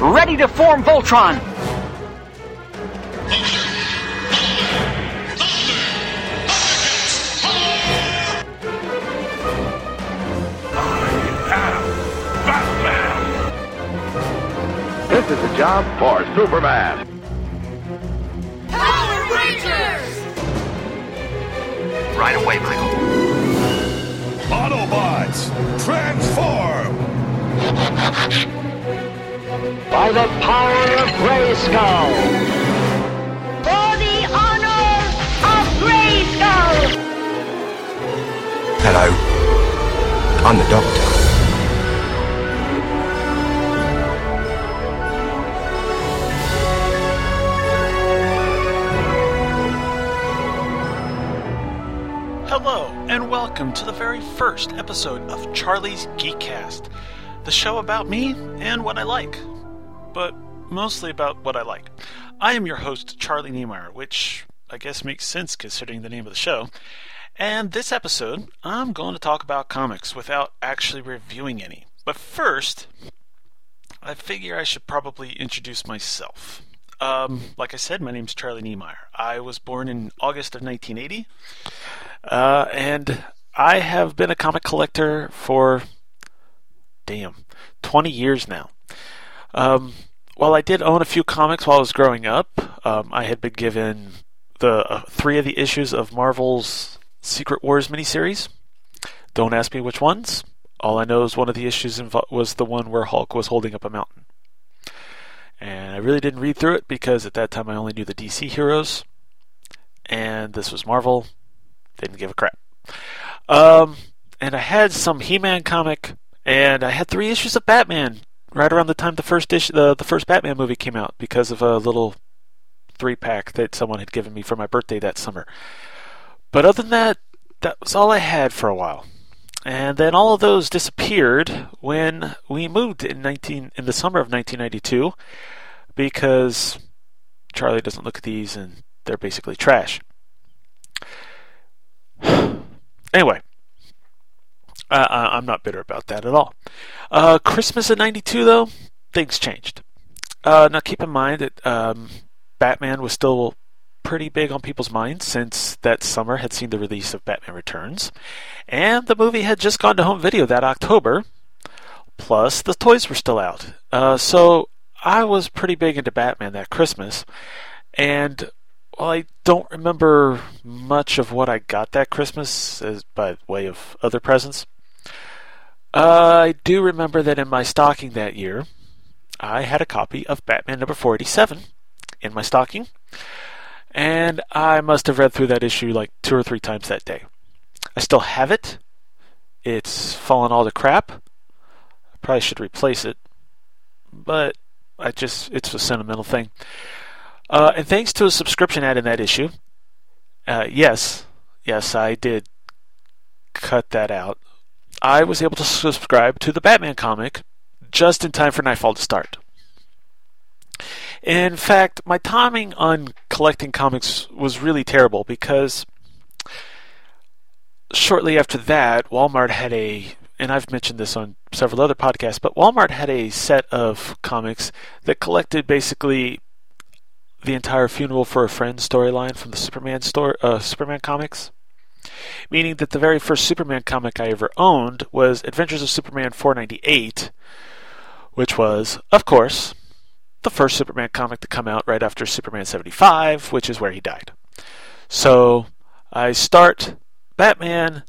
ready to form Voltron. This is a job for Superman. Power Rangers! Right away, Michael. Autobots, transform! By the power of Grayskull! For the honor of Grayskull! Hello. I'm the Doctor. Hello, and welcome to the very first episode of Charlie's Geekcast, the show about me and what I like, but mostly about what I like. I am your host, Charlie Niemeyer, which I guess makes sense considering the name of the show. And this episode, I'm going to talk about comics without actually reviewing any. But first, I figure I should probably introduce myself. Um, like I said, my name's Charlie Niemeyer. I was born in August of 1980. Uh, and I have been a comic collector for, damn, 20 years now. Um, while I did own a few comics while I was growing up, um, I had been given the uh, three of the issues of Marvel's Secret Wars miniseries. Don't ask me which ones. All I know is one of the issues invo- was the one where Hulk was holding up a mountain. And I really didn't read through it because at that time I only knew the DC heroes. And this was Marvel, didn't give a crap. Um, and I had some He-Man comic, and I had three issues of Batman right around the time the first issue, the, the first Batman movie came out because of a little three pack that someone had given me for my birthday that summer. But other than that, that was all I had for a while. And then all of those disappeared when we moved in 19 in the summer of 1992 because Charlie doesn't look at these and they're basically trash. Anyway, uh, I'm not bitter about that at all. Uh, Christmas of '92, though, things changed. Uh, now, keep in mind that um, Batman was still pretty big on people's minds since that summer had seen the release of Batman Returns, and the movie had just gone to home video that October. Plus, the toys were still out. Uh, so I was pretty big into Batman that Christmas, and well, I don't remember much of what I got that Christmas as by way of other presents. Uh, I do remember that in my stocking that year, I had a copy of Batman number 487 in my stocking, and I must have read through that issue like two or three times that day. I still have it. It's fallen all to crap. I probably should replace it, but I just it's a sentimental thing. Uh, and thanks to a subscription ad in that issue, uh, yes, yes, I did cut that out. I was able to subscribe to the Batman comic just in time for Knightfall to start. In fact, my timing on collecting comics was really terrible because shortly after that, Walmart had a, and I've mentioned this on several other podcasts, but Walmart had a set of comics that collected basically the entire funeral for a friend storyline from the Superman story, uh, Superman comics. Meaning that the very first Superman comic I ever owned was Adventures of Superman 498, which was, of course, the first Superman comic to come out right after Superman 75, which is where he died. So I start Batman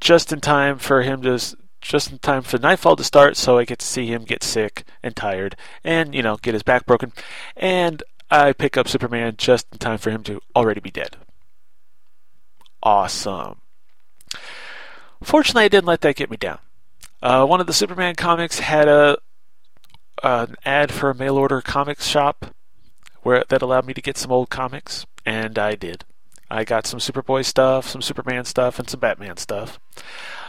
just in time for him to just in time for Knightfall to start, so I get to see him get sick and tired, and you know get his back broken, and I pick up Superman just in time for him to already be dead. Awesome. Fortunately, I didn't let that get me down. Uh, one of the Superman comics had a an ad for a mail order comics shop where that allowed me to get some old comics, and I did. I got some Superboy stuff, some Superman stuff, and some Batman stuff.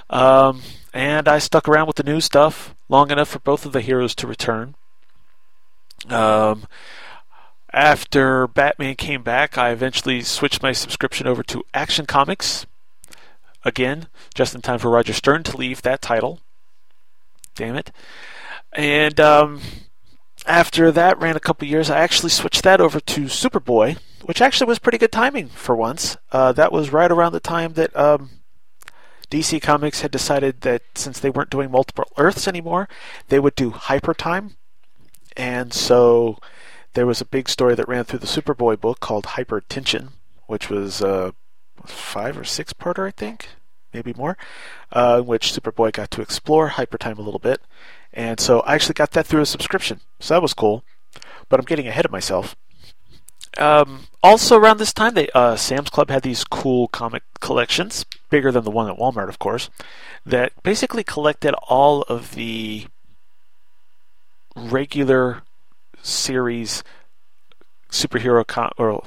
Um, and I stuck around with the new stuff long enough for both of the heroes to return. Um, after Batman came back, I eventually switched my subscription over to Action Comics. Again, just in time for Roger Stern to leave that title. Damn it. And um, after that ran a couple years, I actually switched that over to Superboy, which actually was pretty good timing for once. Uh, that was right around the time that um, DC Comics had decided that since they weren't doing multiple Earths anymore, they would do Hyper Time. And so there was a big story that ran through the Superboy book called Hypertension, which was a five or six parter, I think, maybe more, uh, in which Superboy got to explore Hypertime a little bit. And so I actually got that through a subscription. So that was cool. But I'm getting ahead of myself. Um, also, around this time, they uh, Sam's Club had these cool comic collections, bigger than the one at Walmart, of course, that basically collected all of the regular series superhero com- or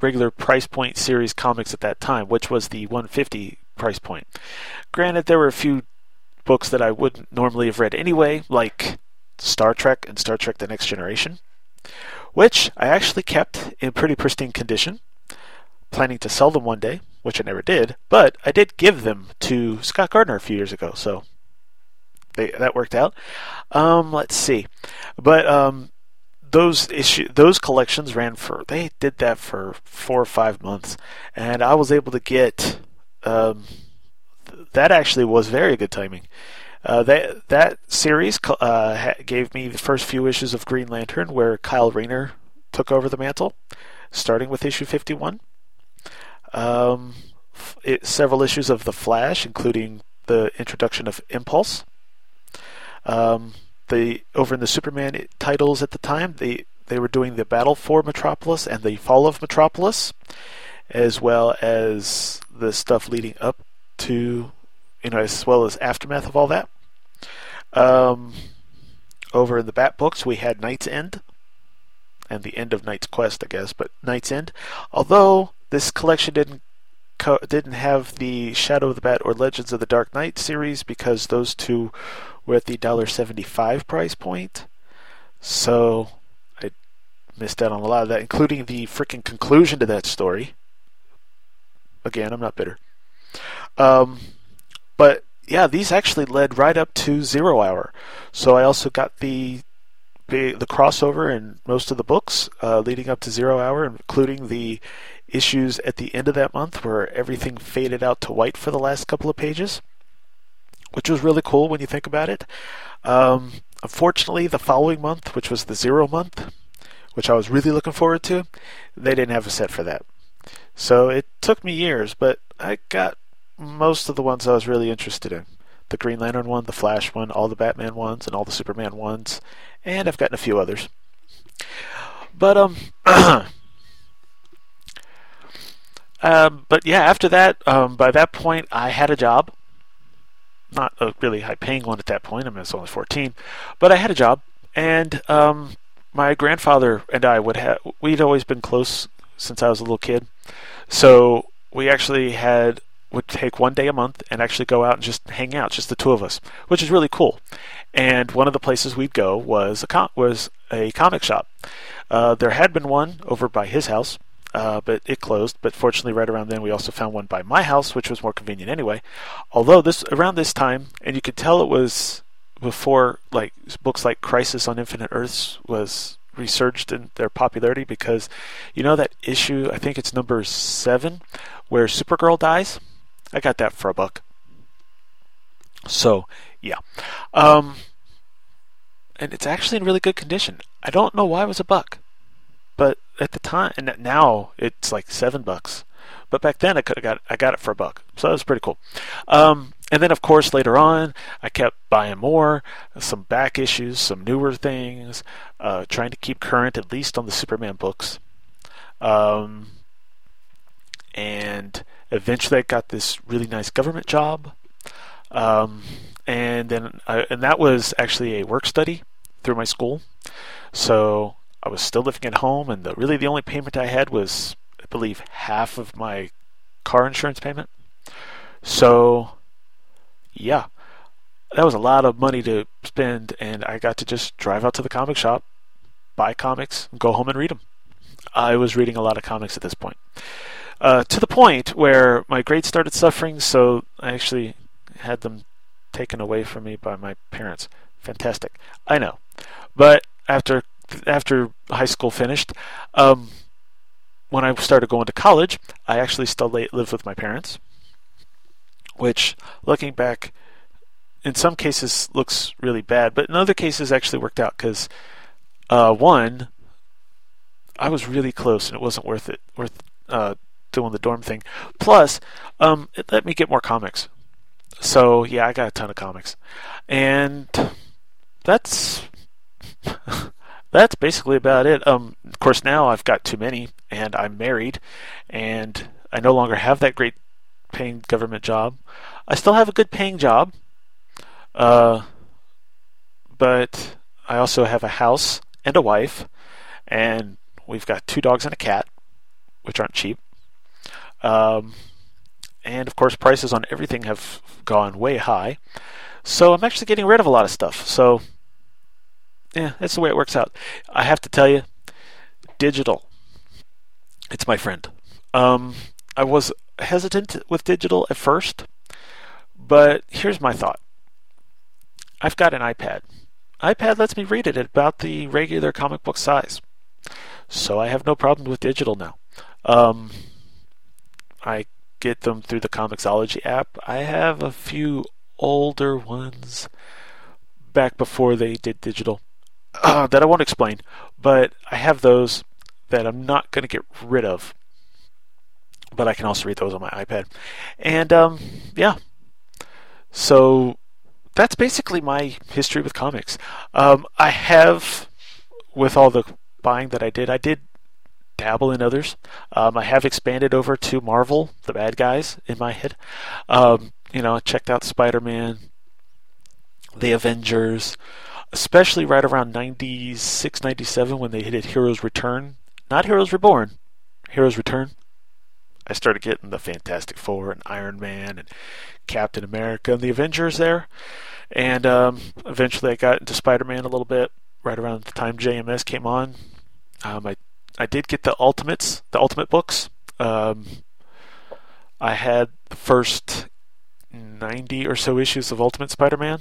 regular price point series comics at that time, which was the 150 price point. Granted, there were a few books that I wouldn't normally have read anyway, like Star Trek and Star Trek The Next Generation, which I actually kept in pretty pristine condition, planning to sell them one day, which I never did, but I did give them to Scott Gardner a few years ago, so they, that worked out. Um, let's see. But um, those issue those collections ran for they did that for four or five months, and I was able to get um, that actually was very good timing. Uh, that that series uh, gave me the first few issues of Green Lantern, where Kyle Rayner took over the mantle, starting with issue fifty one. Um, it, several issues of the Flash, including the introduction of Impulse. Um, the over in the Superman titles at the time, they they were doing the Battle for Metropolis and the Fall of Metropolis, as well as the stuff leading up to, you know, as well as aftermath of all that. Um, over in the Bat books, we had Knight's End and the end of Knight's Quest, I guess, but Knight's End. Although this collection didn't co- didn't have the Shadow of the Bat or Legends of the Dark Knight series because those two were at the $1.75 price point. So I missed out on a lot of that, including the freaking conclusion to that story. Again, I'm not bitter. Um, but yeah, these actually led right up to Zero Hour. So I also got the the, crossover in most of the books uh, leading up to Zero Hour, including the issues at the end of that month where everything faded out to white for the last couple of pages, which was really cool when you think about it. Um, unfortunately, the following month, which was the Zero month, which I was really looking forward to, they didn't have a set for that. So it took me years, but I got most of the ones I was really interested in. The Green Lantern one, the Flash one, all the Batman ones, and all the Superman ones, and I've gotten a few others. But um, um, but yeah, after that, um, by that point, I had a job. Not a really high-paying one at that point. I mean, I was only 14, but I had a job, and um, my grandfather and I would have. We'd always been close since I was a little kid, so we actually had would take one day a month and actually go out and just hang out, just the two of us, which is really cool. And one of the places we'd go was a com- was a comic shop. Uh, there had been one over by his house, uh, but it closed. But fortunately, right around then, we also found one by my house, which was more convenient anyway. Although this around this time, and you could tell it was before like books like Crisis on Infinite Earths was resurged in their popularity because you know that issue I think it's number seven where Supergirl dies. I got that for a buck. So yeah, um, and it's actually in really good condition. I don't know why it was a buck, but at the time, and now it's like seven bucks. But back then, I could have got I got it for a buck, so that was pretty cool. Um, and then, of course, later on, I kept buying more, some back issues, some newer things, uh, trying to keep current at least on the Superman books. Um, and eventually, I got this really nice government job. Um, and then, I, and that was actually a work study through my school. So I was still living at home, and the, really the only payment I had was, I believe, half of my car insurance payment. So, yeah, that was a lot of money to spend, and I got to just drive out to the comic shop, buy comics, go home and read them. I was reading a lot of comics at this point. Uh, to the point where my grades started suffering, so I actually had them taken away from me by my parents. Fantastic. I know. But after after high school finished, um, when I started going to college, I actually still lived with my parents, which, looking back, in some cases looks really bad, but in other cases actually worked out because uh, one, I was really close and it wasn't worth it, worth uh, doing the dorm thing. Plus, um, it let me get more comics. So yeah, I got a ton of comics, and that's that's basically about it. Um, of course, now I've got too many, and I'm married, and I no longer have that great paying government job. I still have a good paying job, uh, but I also have a house and a wife, and we've got two dogs and a cat, which aren't cheap. Um, and of course, prices on everything have gone way high. So I'm actually getting rid of a lot of stuff. So, yeah, that's the way it works out. I have to tell you, digital, it's my friend. Um, I was hesitant with digital at first, but here's my thought I've got an iPad. iPad lets me read it at about the regular comic book size. So I have no problem with digital now. Um, I get them through the Comixology app. I have a few older ones back before they did digital uh, that I won't explain, but I have those that I'm not going to get rid of. But I can also read those on my iPad. And um, yeah, so that's basically my history with comics. Um, I have, with all the buying that I did, I did dabble in others. Um, I have expanded over to Marvel, the bad guys, in my head. Um, you know, I checked out Spider Man, the Avengers, especially right around 96, 97 when they hit Heroes Return. Not Heroes Reborn, Heroes Return. I started getting the Fantastic Four and Iron Man and Captain America and the Avengers there. And um, eventually I got into Spider Man a little bit right around the time JMS came on. Um, I I did get the Ultimates, the Ultimate books. Um, I had the first 90 or so issues of Ultimate Spider Man,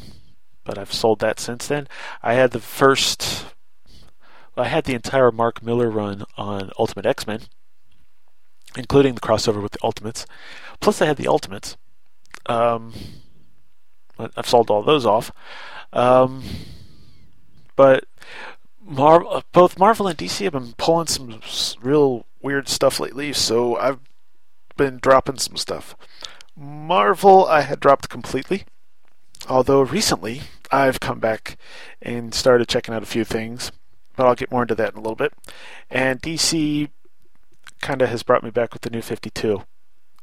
but I've sold that since then. I had the first. I had the entire Mark Millar run on Ultimate X Men, including the crossover with the Ultimates. Plus, I had the Ultimates. Um, I've sold all those off. Um, but Mar- both Marvel and DC have been pulling some real weird stuff lately, so I've been dropping some stuff. Marvel, I had dropped completely, although recently I've come back and started checking out a few things, but I'll get more into that in a little bit. And DC kind of has brought me back with the new 52,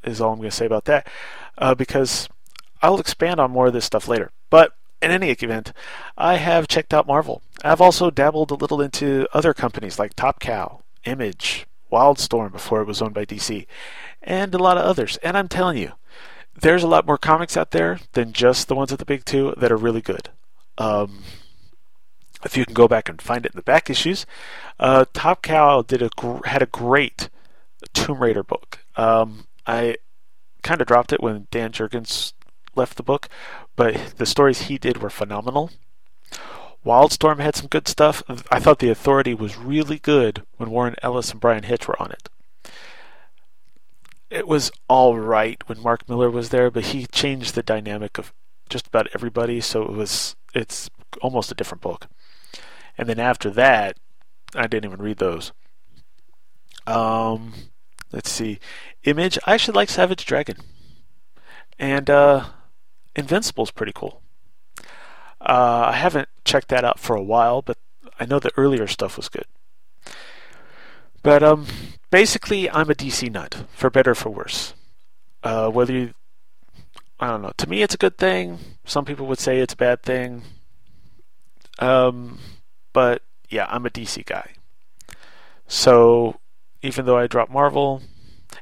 is all I'm going to say about that, uh, because I'll expand on more of this stuff later. But in any event, I have checked out Marvel. I've also dabbled a little into other companies like Top Cow, Image, Wildstorm before it was owned by DC, and a lot of others. And I'm telling you, there's a lot more comics out there than just the ones at the big two that are really good. Um, if you can go back and find it in the back issues, uh, Top Cow did a gr- had a great Tomb Raider book. Um, I kind of dropped it when Dan Jurgens left the book, but the stories he did were phenomenal. Wildstorm had some good stuff. I thought The Authority was really good when Warren Ellis and Bryan Hitch were on it. It was all right when Mark Millar was there, but he changed the dynamic of just about everybody, so it was it's almost a different book. And then after that, I didn't even read those. Um, let's see, Image. I actually like Savage Dragon, and uh, Invincible's pretty cool. Uh, I haven't checked that out for a while, but I know the earlier stuff was good. But um, basically, I'm a DC nut, for better or for worse. Uh, whether you, I don't know. To me, it's a good thing. Some people would say it's a bad thing. Um, but yeah, I'm a DC guy. So even though I dropped Marvel,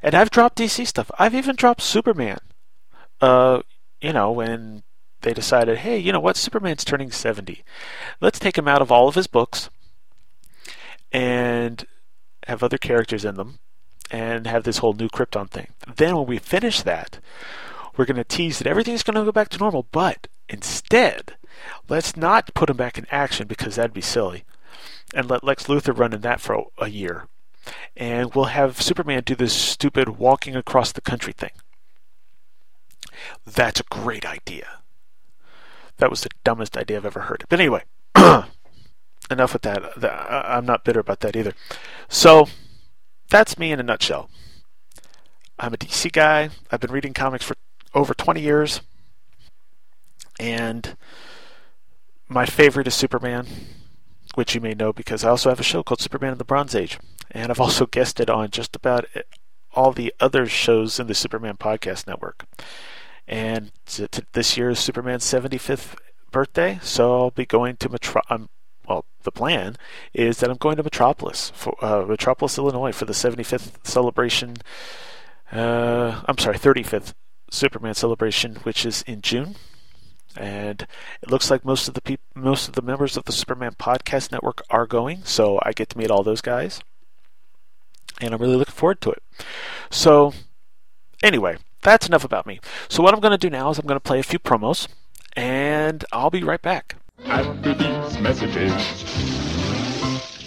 and I've dropped DC stuff, I've even dropped Superman. Uh, you know, when they decided, hey, you know what, Superman's turning 70. Let's take him out of all of his books and have other characters in them and have this whole new Krypton thing. Then when we finish that, we're going to tease that everything's going to go back to normal, but instead, let's not put him back in action because that'd be silly. and let Lex Luthor run in that for a, year. And we'll have Superman do this stupid walking across the country thing. That's a great idea. That was the dumbest idea I've ever heard. But anyway, enough with that. I'm not bitter about that either. So, that's me in a nutshell. I'm a DC guy. I've been reading comics for over 20 years. And my favorite is Superman, which you may know because I also have a show called Superman in the Bronze Age. And I've also guested on just about eh, all the other shows in the Superman Podcast Network. And this year is Superman's 75th birthday, so I'll be going to Metro. Well, the plan is that I'm going to Metropolis, for, uh, Metropolis, Illinois, for the 75th celebration. Uh, I'm sorry, 35th Superman celebration, which is in June. And it looks like most of the peop- most of the members of the Superman Podcast Network are going, so I get to meet all those guys, and I'm really looking forward to it. So, anyway, that's enough about me. So what I'm going to do now is I'm going to play a few promos, and I'll be right back. After these messages,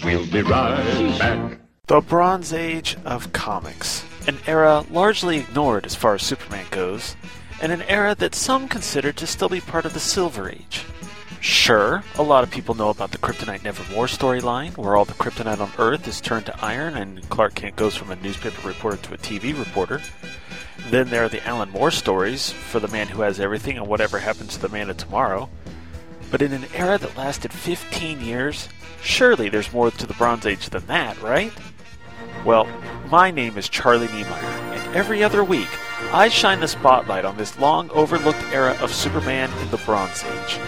we'll be right back. The Bronze Age of comics, an era largely ignored as far as Superman goes, and an era that some consider to still be part of the Silver Age. Sure, a lot of people know about the Kryptonite Nevermore storyline, where all the kryptonite on Earth is turned to iron and Clark Kent goes from a newspaper reporter to a TV reporter. Then there are the Alan Moore stories for the man who has everything and whatever happens to the man of tomorrow. But in an era that lasted 15 years, surely there's more to the Bronze Age than that, right? Well, my name is Charlie Niemeyer, and every other week I shine the spotlight on this long overlooked era of Superman in the Bronze Age.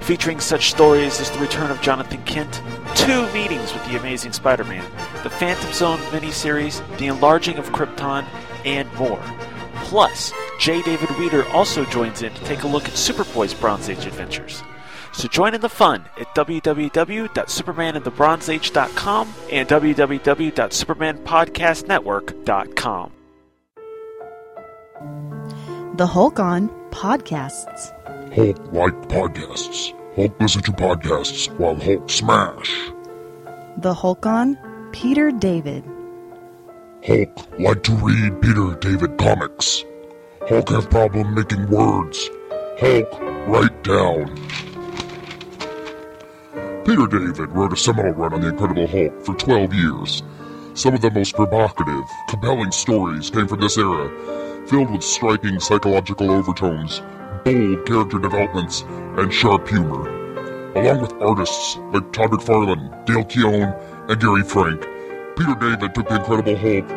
Featuring such stories as the return of Jonathan Kent, two meetings with the Amazing Spider Man, the Phantom Zone miniseries, the enlarging of Krypton, and more. Plus, J. David Weeder also joins in to take a look at Superboy's Bronze Age adventures. So join in the fun at www.supermaninthebronzeage.com and www.supermanpodcastnetwork.com. The Hulk on podcasts. Hulk like podcasts. Hulk listen to podcasts while Hulk smash. The Hulk on Peter David. Hulk like to read Peter David comics. Hulk have problem making words. Hulk write down. Peter David wrote a seminal run on the Incredible Hulk for 12 years. Some of the most provocative, compelling stories came from this era, filled with striking psychological overtones, bold character developments, and sharp humor. Along with artists like Todd McFarlane, Dale Keown, and Gary Frank, Peter David took the Incredible Hulk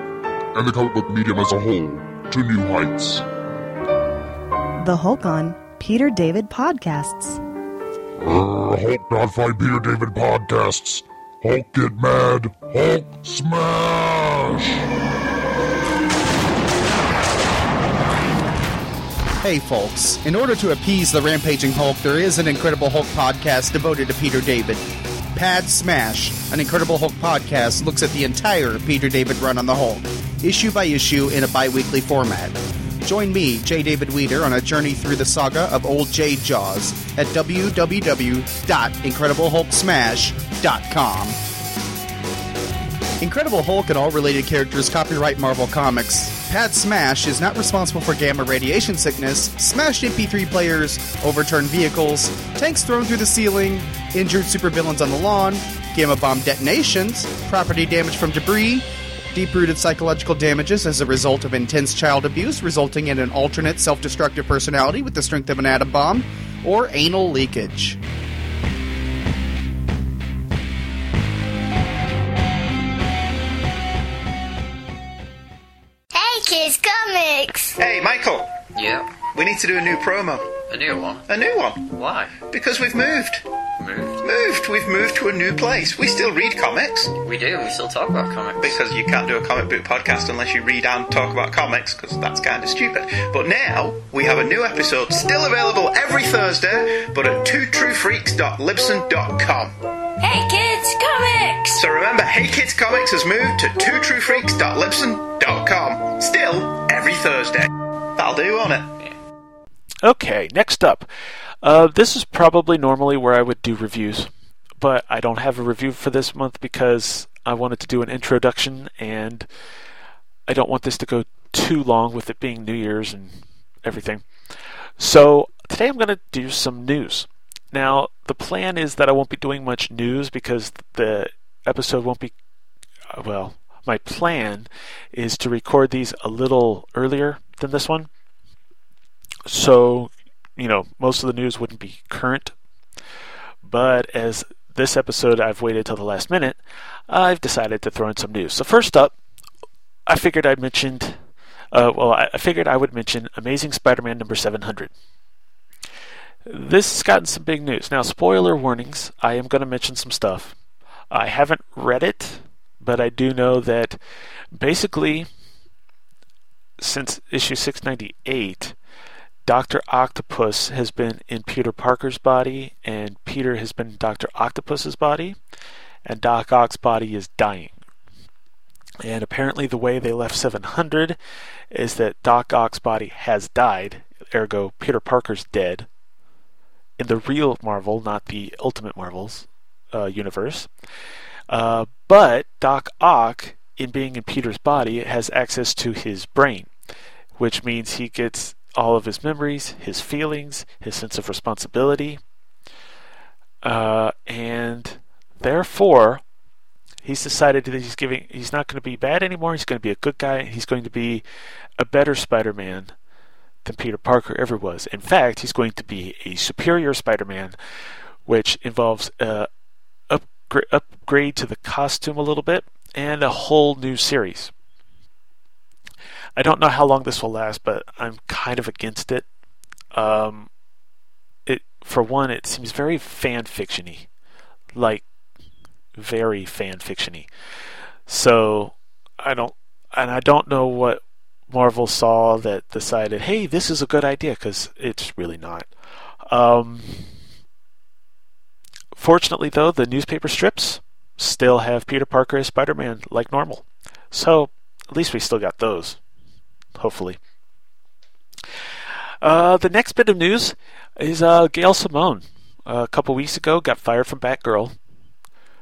and the comic book medium as a whole to new heights. The Hulk on Peter David podcasts. Uh, Hulk not fight Peter David podcasts. Hulk get mad. Hulk smash. Hey, folks. In order to appease the rampaging Hulk, there is an Incredible Hulk podcast devoted to Peter David. Pad Smash, an Incredible Hulk podcast, looks at the entire Peter David run on the Hulk, issue by issue in a bi weekly format. Join me, J. David Weeder, on a journey through the saga of Old Jade Jaws at www.incrediblehulksmash.com. Incredible Hulk and all related characters copyright Marvel Comics. Pad Smash is not responsible for gamma radiation sickness, smashed MP3 players, overturned vehicles, tanks thrown through the ceiling, injured supervillains on the lawn, gamma bomb detonations, property damage from debris, deep rooted psychological damages as a result of intense child abuse, resulting in an alternate self destructive personality with the strength of an atom bomb, or anal leakage. Hey Kids Comics! Hey, Michael, Yeah, we need to do a new promo. a new one. A new one. Why? Because we've moved. Moved. Moved. We've moved to a new place. We still read comics. We do. We still talk about comics. Because you can't do a comic book podcast unless you read and talk about comics, because that's kind of stupid. But now, we have a new episode still available every Thursday, but at twotruefreaks.libsyn.com. Hey Kids Comics! So remember, Hey Kids Comics has moved to twotruefreaks.libsyn.com. Still, every Thursday. That'll do, won't it? Okay, next up. Uh, this is probably normally where I would do reviews, but I don't have a review for this month because I wanted to do an introduction and I don't want this to go too long with it being New Year's and everything. So today I'm going to do some news. Now, the plan is that I won't be doing much news because the episode won't be, uh, well, my plan is to record these a little earlier than this one. So, you know, most of the news wouldn't be current. But as this episode I've waited till the last minute, I've decided to throw in some news. So, first up, I figured I'd mentioned, uh, well, I figured I would mention Amazing Spider Man number 700. This has gotten some big news. Now, spoiler warnings, I am going to mention some stuff. I haven't read it, but I do know that basically, since issue 698, Dr. Octopus has been in Peter Parker's body, and Peter has been in Dr. Octopus's body, and Doc Ock's body is dying. And apparently, the way they left 700 is that Doc Ock's body has died, ergo, Peter Parker's dead. In the real Marvel, not the Ultimate Marvels uh, universe. Uh, but Doc Ock, in being in Peter's body, has access to his brain, which means he gets all of his memories, his feelings, his sense of responsibility. Uh, and therefore, he's decided that he's giving he's not going to be bad anymore. He's going to be a good guy. He's going to be a better spider-man than peter parker ever was. In fact he's going to be a superior spider-man which involves a upgra- upgrade to the costume a little bit and a whole new series i don't know how long this will last but i'm kind of against it um, it for one it seems very fan fictiony like very fan fictiony. So I don't, and I don't know what Marvel saw that decided, hey, this is a good idea because it's really not. Um, fortunately, though, the newspaper strips still have Peter Parker as Spider-Man like normal, so at least we still got those. Hopefully. Uh, the next bit of news is uh, Gail Simone. Uh, a couple weeks ago, got fired from Batgirl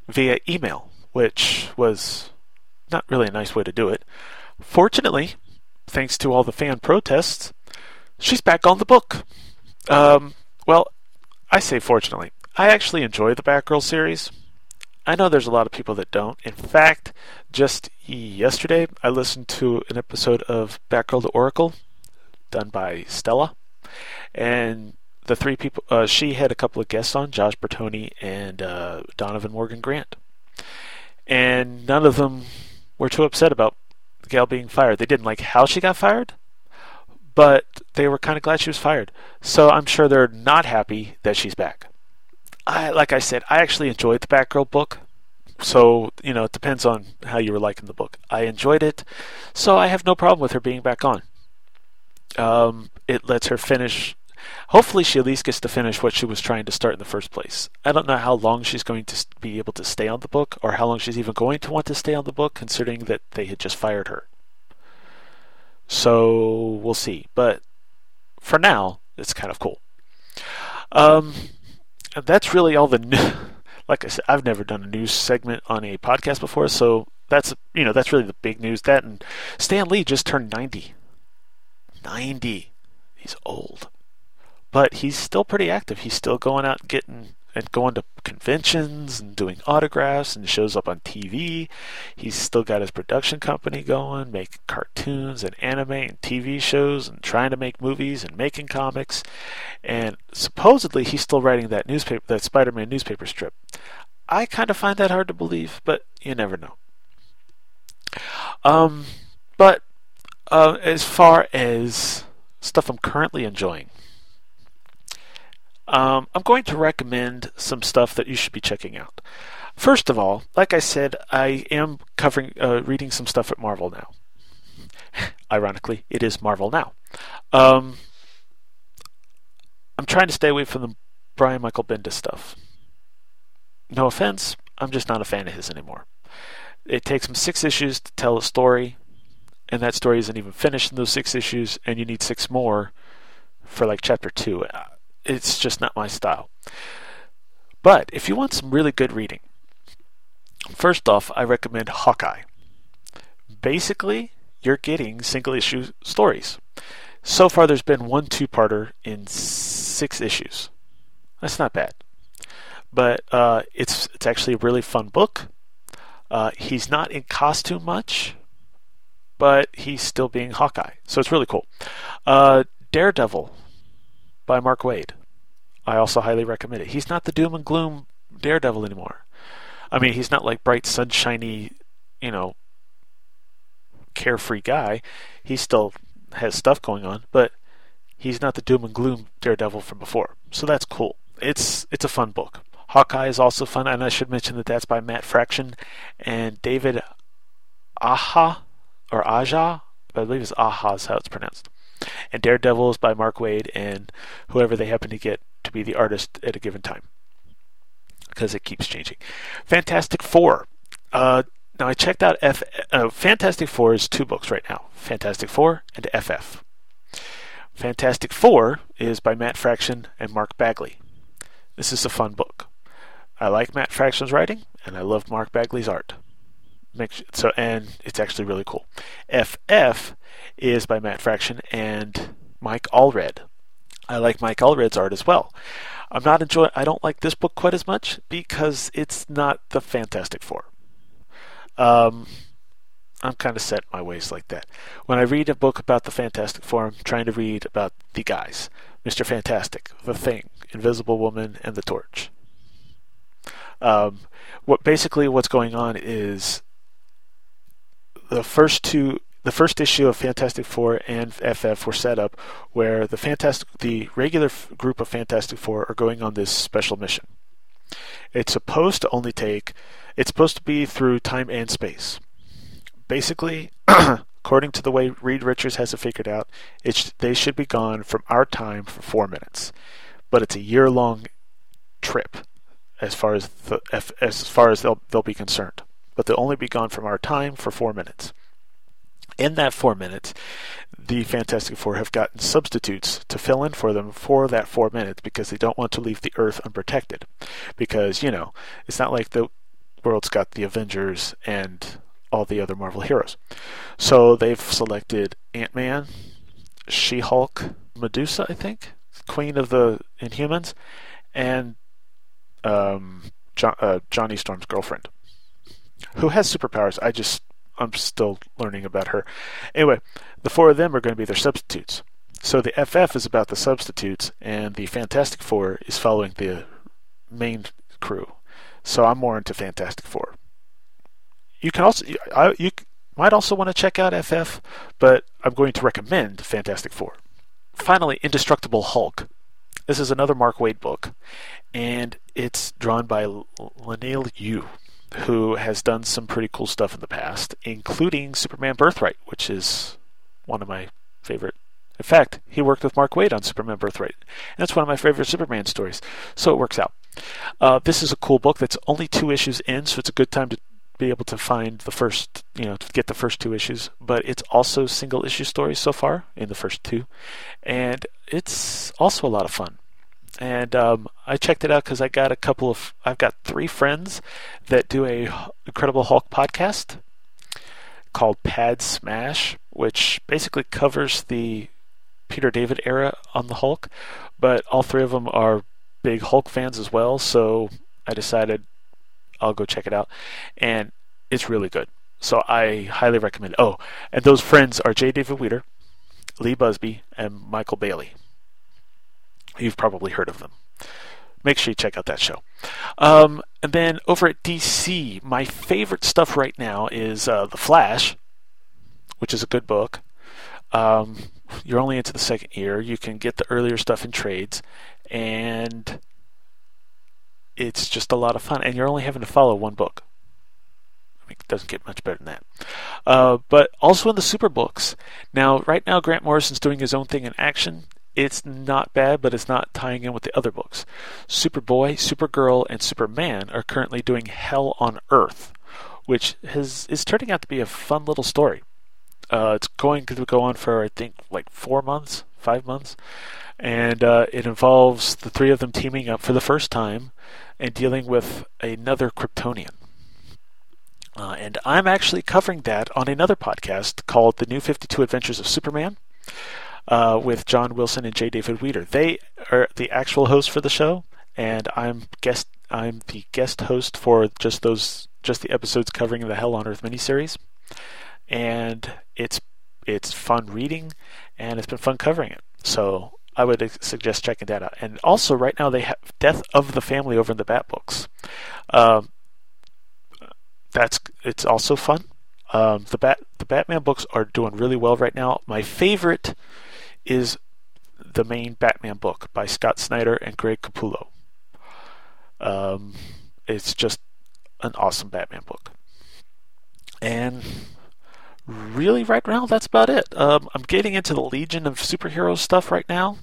via email, which was not really a nice way to do it. Fortunately, thanks to all the fan protests, she's back on the book. Um, well, I say fortunately. I actually enjoy the Batgirl series. I know there's a lot of people that don't. In fact, just yesterday I listened to an episode of Batgirl the Oracle done by Stella. And the three people, uh, she had a couple of guests on, Josh Bertoni and uh, Donovan Morgan Grant. And none of them were too upset about Gail being fired. They didn't like how she got fired, but they were kind of glad she was fired. So I'm sure they're not happy that she's back. I, like I said, I actually enjoyed the Batgirl book. So, you know, it depends on how you were liking the book. I enjoyed it, so I have no problem with her being back on. Um, it lets her finish hopefully she at least gets to finish what she was trying to start in the first place. I don't know how long she's going to be able to stay on the book, or how long she's even going to want to stay on the book, considering that they had just fired her. So we'll see. But for now, it's kind of cool. Um, that's really all the new. Like I said, I've never done a news segment on a podcast before, so that's you know that's really the big news. That and Stan Lee just turned ninety. Ninety. He's old but he's still pretty active. He's still going out getting and going to conventions and doing autographs and shows up on TV. He's still got his production company going, making cartoons and anime and TV shows and trying to make movies and making comics. And supposedly he's still writing that newspaper that Spider-Man newspaper strip. I kind of find that hard to believe, but you never know. Um, but uh, as far as stuff I'm currently enjoying, um, I'm going to recommend some stuff that you should be checking out. First of all, like I said, I am covering, uh, reading some stuff at Marvel now. Ironically, it is Marvel now. Um, I'm trying to stay away from the Brian Michael Bendis stuff. No offense, I'm just not a fan of his anymore. It takes him six issues to tell a story, and that story isn't even finished in those six issues, and you need six more for like chapter two it's just not my style. But if you want some really good reading, first off, I recommend Hawkeye. Basically, you're getting single issue stories. So far, there's been one two parter in six issues. That's not bad. But uh, it's it's actually a really fun book. Uh, he's not in costume much, but he's still being Hawkeye, so it's really cool. Uh, Daredevil by Mark Waid. I also highly recommend it. He's not the doom and gloom Daredevil anymore. I mean, he's not like bright, sunshiny, you know, carefree guy. He still has stuff going on, but he's not the doom and gloom Daredevil from before. So that's cool. It's it's a fun book. Hawkeye is also fun, and I should mention that that's by Matt Fraction and David Aha or Aja, I believe it's Aha is how it's pronounced. And Daredevil is by Mark Waid and whoever they happen to get to be the artist at a given time because it keeps changing. Fantastic Four. Uh, now I checked out F. Uh, Fantastic Four is two books right now. Fantastic Four and FF. Fantastic Four is by Matt Fraction and Mark Bagley. This is a fun book. I like Matt Fraction's writing, and I love Mark Bagley's art. So, and it's actually really cool. FF is by Matt Fraction and Mike Allred. I like Mike Allred's art as well. I'm not enjoying. I don't like this book quite as much because it's not the Fantastic Four. Um, I'm kind of set my ways like that. When I read a book about the Fantastic Four, I'm trying to read about the guys: Mister Fantastic, the Thing, Invisible Woman, and the Torch. Um, what basically what's going on is the first two the first issue of Fantastic Four and FF were set up where the fantastic the regular f- group of Fantastic Four are going on this special mission. It's supposed to only take it's supposed to be through time and space. Basically, according to the way Reed Richards has it figured out, it's they should be gone from our time for 4 minutes. But it's a year-long trip as far as the, as far as they'll they'll be concerned. But they'll only be gone from our time for 4 minutes. In that four minutes, the Fantastic Four have gotten substitutes to fill in for them for that four minutes because they don't want to leave the Earth unprotected. Because, you know, it's not like the world's got the Avengers and all the other Marvel heroes. So they've selected Ant Man, She Hulk, Medusa, I think, Queen of the Inhumans, and um, jo- uh, Johnny Storm's girlfriend, who has superpowers. I just I'm still learning about her. Anyway, the four of them are going to be their substitutes. So the FF is about the substitutes, and the Fantastic Four is following the main crew. So I'm more into Fantastic Four. You can also I, you might also want to check out FF, but I'm going to recommend Fantastic Four. Finally, Indestructible Hulk. This is another Mark Waid book, and it's drawn by Leinil Yu who has done some pretty cool stuff in the past, including Superman Birthright, which is one of my favorite. In fact, he worked with Mark Waid on Superman Birthright. And that's one of my favorite Superman stories. So it works out. Uh, this is a cool book that's only two issues in, so it's a good time to be able to find the first, you know, to get the first two issues. But it's also single issue stories so far in the first two. And it's also a lot of fun and um, I checked it out because I got a couple of I've got three friends that do a Incredible Hulk podcast called Pad Smash, which basically covers the Peter David era on the Hulk, but all three of them are big Hulk fans as well, so I decided I'll go check it out, and it's really good. So I highly recommend. It. Oh, and those friends are J. David Weeder, Lee Busby, and Michael Bailey. You've probably heard of them. Make sure you check out that show. Um, and then over at DC, my favorite stuff right now is uh, The Flash, which is a good book. Um, you're only into the second year. You can get the earlier stuff in trades, and it's just a lot of fun. And you're only having to follow one book. I mean, it doesn't get much better than that. Uh, but also in the super books. Now, right now, Grant Morrison's doing his own thing in action it's not bad, but it's not tying in with the other books. Superboy, Supergirl, and Superman are currently doing Hell on Earth, which has, is turning out to be a fun little story. Uh, it's going to go on for I think like four months, five months, and uh, it involves the three of them teaming up for the first time and dealing with another Kryptonian. Uh, and I'm actually covering that on another podcast called The New 52 Adventures of Superman uh, with John Wilson and J. David Weter. They are the actual hosts for the show, and I'm guest. I'm the guest host for just those, just the episodes covering the Hell on Earth miniseries, and it's it's fun reading, and it's been fun covering it. So I would suggest checking that out. And also, right now they have Death of the Family over in the Bat books. Um, that's it's also fun. Um, the Bat the Batman books are doing really well right now. My favorite is the main Batman book by Scott Snyder and Greg Capullo. Um, it's just an awesome Batman book. And really, right now, that's about it. Um, I'm getting into the Legion of Superheroes stuff right now.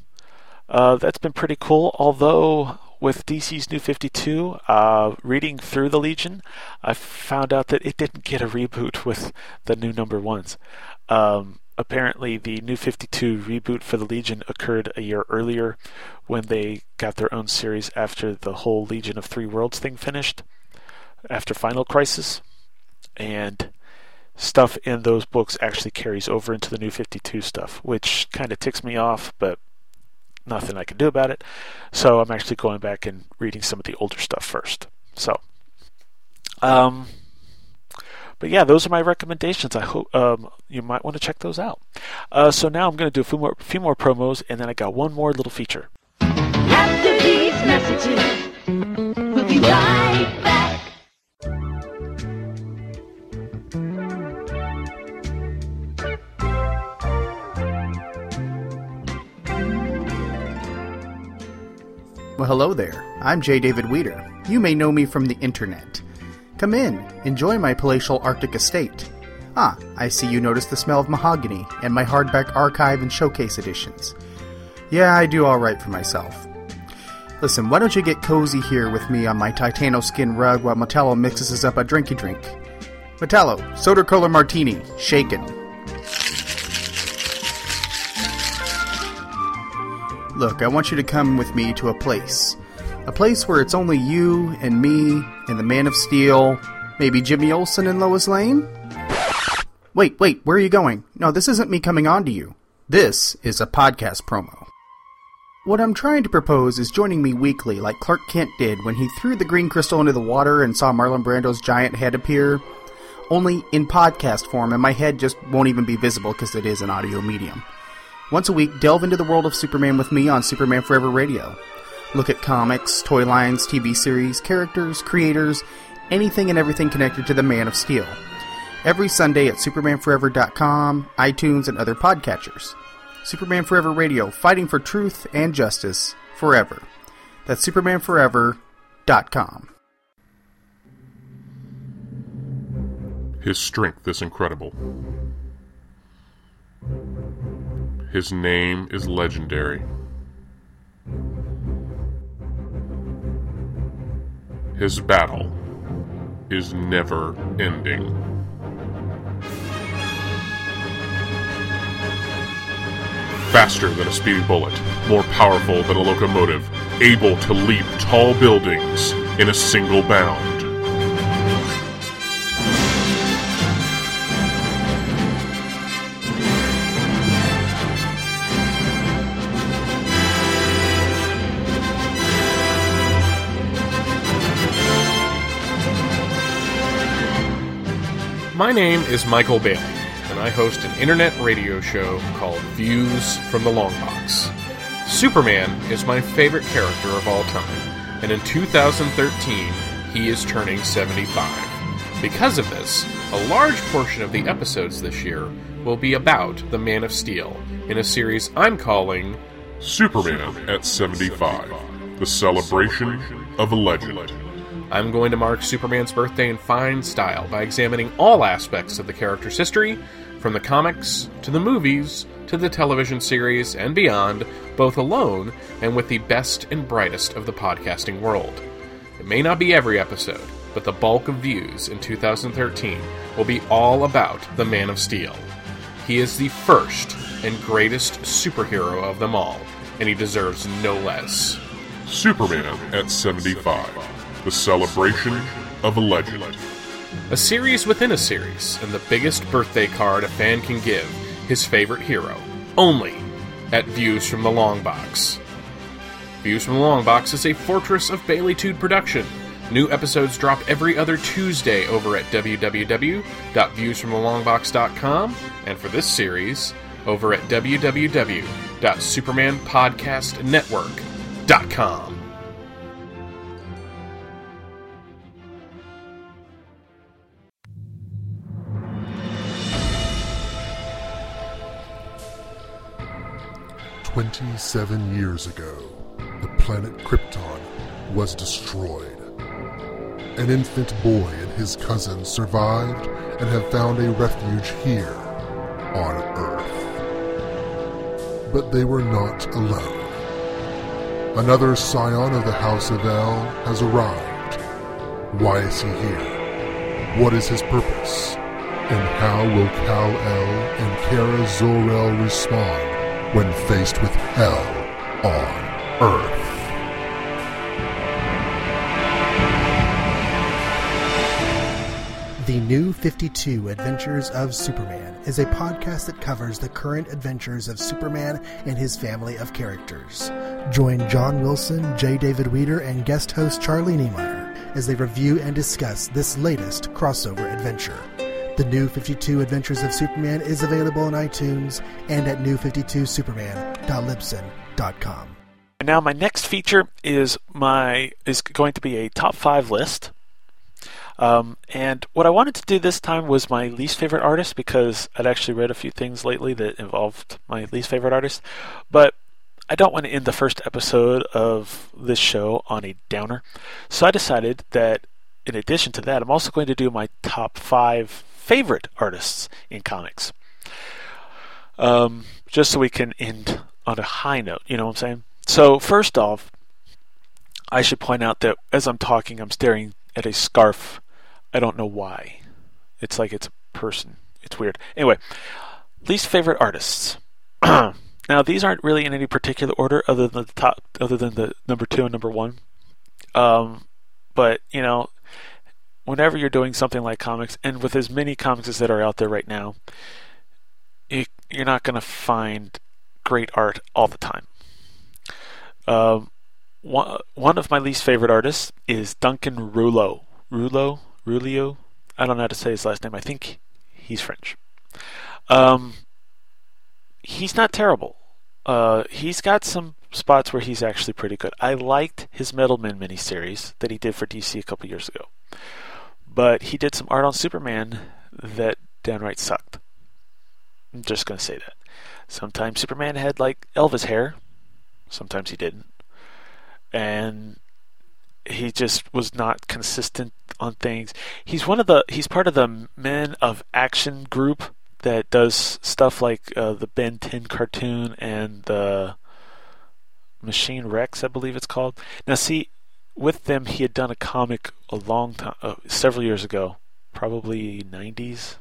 Uh, that's been pretty cool. Although with DC's New 52, uh, reading through the Legion, I found out that it didn't get a reboot with the new number ones. Um, apparently, the New 52 reboot for the Legion occurred a year earlier when they got their own series after the whole Legion of Three Worlds thing finished, after Final Crisis. And stuff in those books actually carries over into the New 52 stuff, which kind of ticks me off, but nothing I can do about it. So I'm actually going back and reading some of the older stuff first. So, um, but yeah, those are my recommendations. I hope um, you might want to check those out. Uh, so now I'm going to do a few more, few more promos, and then I got one more little feature. After these messages, we'll be right back. Well, hello there. I'm J. David Weter. You may know me from the internet. Come in, enjoy my palatial Arctic estate. Ah, I see you notice the smell of mahogany and my hardback archive and showcase editions. Yeah, I do alright for myself. Listen, why don't you get cozy here with me on my Titano skin rug while Metallo mixes us up a drinky drink? Metallo, soda cola martini, shaken. Look, I want you to come with me to a place. A place where it's only you and me and the Man of Steel, maybe Jimmy Olsen and Lois Lane? Wait, wait, where are you going? No, this isn't me coming on to you. This is a podcast promo. What I'm trying to propose is joining me weekly like Clark Kent did when he threw the green crystal into the water and saw Marlon Brando's giant head appear. Only in podcast form, and my head just won't even be visible because it is an audio medium. Once a week, delve into the world of Superman with me on Superman Forever Radio. Look at comics, toy lines, TV series, characters, creators, anything and everything connected to the Man of Steel. Every Sunday at SupermanForever.com, iTunes, and other podcatchers. Superman Forever Radio, fighting for truth and justice forever. That's SupermanForever.com. His strength is incredible. His name is legendary. His battle is never ending. Faster than a speeding bullet, more powerful than a locomotive, able to leap tall buildings in a single bound. My name is Michael Bailey, and I host an internet radio show called Views from the Long Box. Superman is my favorite character of all time, and in 2013, he is turning 75. Because of this, a large portion of the episodes this year will be about the Man of Steel in a series I'm calling Superman at 75 The Celebration of a Legend. I'm going to mark Superman's birthday in fine style by examining all aspects of the character's history, from the comics to the movies to the television series and beyond, both alone and with the best and brightest of the podcasting world. It may not be every episode, but the bulk of views in 2013 will be all about the Man of Steel. He is the first and greatest superhero of them all, and he deserves no less. Superman at 75, the celebration of a legend. A series within a series, and the biggest birthday card a fan can give his favorite hero, only at Views from the Long Box. Views from the Long Box is a Fortress of Baileytude production. New episodes drop every other Tuesday over at www.viewsfromthelongbox.com, and for this series, over at www.supermanpodcastnetwork.com. Twenty-seven years ago, the planet Krypton was destroyed. An infant boy and his cousin survived and have found a refuge here on Earth. But they were not alone. Another scion of the House of El has arrived. Why is he here? What is his purpose? And how will Kal-El and Kara Zor-El respond when faced with hell on Earth? The New 52 Adventures of Superman is a podcast that covers the current adventures of Superman and his family of characters. Join John Wilson, J. David Weter, and guest host Charlie Niemeyer as they review and discuss this latest crossover adventure. The New 52 Adventures of Superman is available on iTunes and at new52superman.libsyn.com. And now my next feature is my is going to be a top five list. Um, and what I wanted to do this time was my least favorite artist because I'd actually read a few things lately that involved my least favorite artist. But I don't want to end the first episode of this show on a downer. So I decided that in addition to that, I'm also going to do my top five favorite artists in comics. Um, just so we can end on a high note, you know what I'm saying? So, first off, I should point out that as I'm talking, I'm staring at a scarf. I don't know why. It's like it's a person. It's weird. Anyway, least favorite artists. now these aren't really in any particular order, other than the top, other than the number two and number one. Um, but you know, whenever you're doing something like comics, and with as many comics as that are out there right now, you, you're not going to find great art all the time. Um, one, one of my least favorite artists is Duncan Rouleau. Rouleau? Rouleau? I don't know how to say his last name. I think he's French. Um, he's not terrible. Uh, he's got some spots where he's actually pretty good. I liked his Metal Men miniseries that he did for DC a couple years ago. But he did some art on Superman that downright sucked. I'm just going to say that. Sometimes Superman had like Elvis hair, sometimes he didn't. And he just was not consistent on things. He's one of the he's part of the Men of Action group that does stuff like uh, the Ben 10 cartoon and the Machine Rex, I believe it's called. Now, see, with them, he had done a comic a long time, uh, several years ago, probably 90s,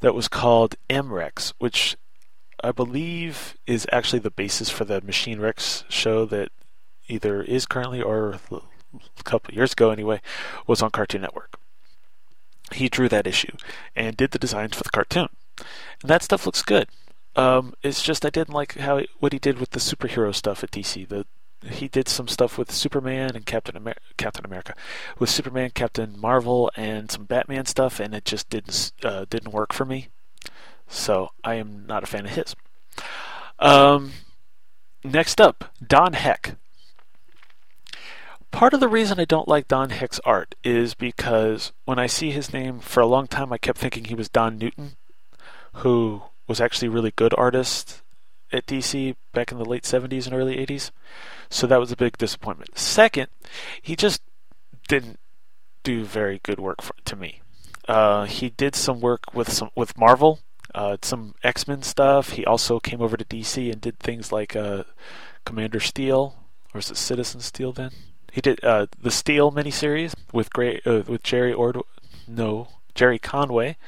that was called M Rex, which I believe is actually the basis for the Machine Rex show that either is currently or a couple years ago anyway was on Cartoon Network. He drew that issue and did the designs for the cartoon, and that stuff looks good. Um, it's just I didn't like how what he did with the superhero stuff at DC. The he did some stuff with Superman and Captain Amer- Captain America, with Superman, Captain Marvel, and some Batman stuff, and it just didn't uh, didn't work for me. So I am not a fan of his. Um, next up, Don Heck. Part of the reason I don't like Don Heck's art is because when I see his name for a long time, I kept thinking he was Don Newton, who was actually a really good artist at DC back in the late 70s and early 80s. So that was a big disappointment. Second, he just didn't do very good work for, to me. Uh, he did some work with some with Marvel, uh, some X Men stuff. He also came over to DC and did things like uh, Commander Steel, or is it Citizen Steel? Then he did uh, the Steel miniseries with Gray, uh, with Jerry Ord, no Jerry Conway,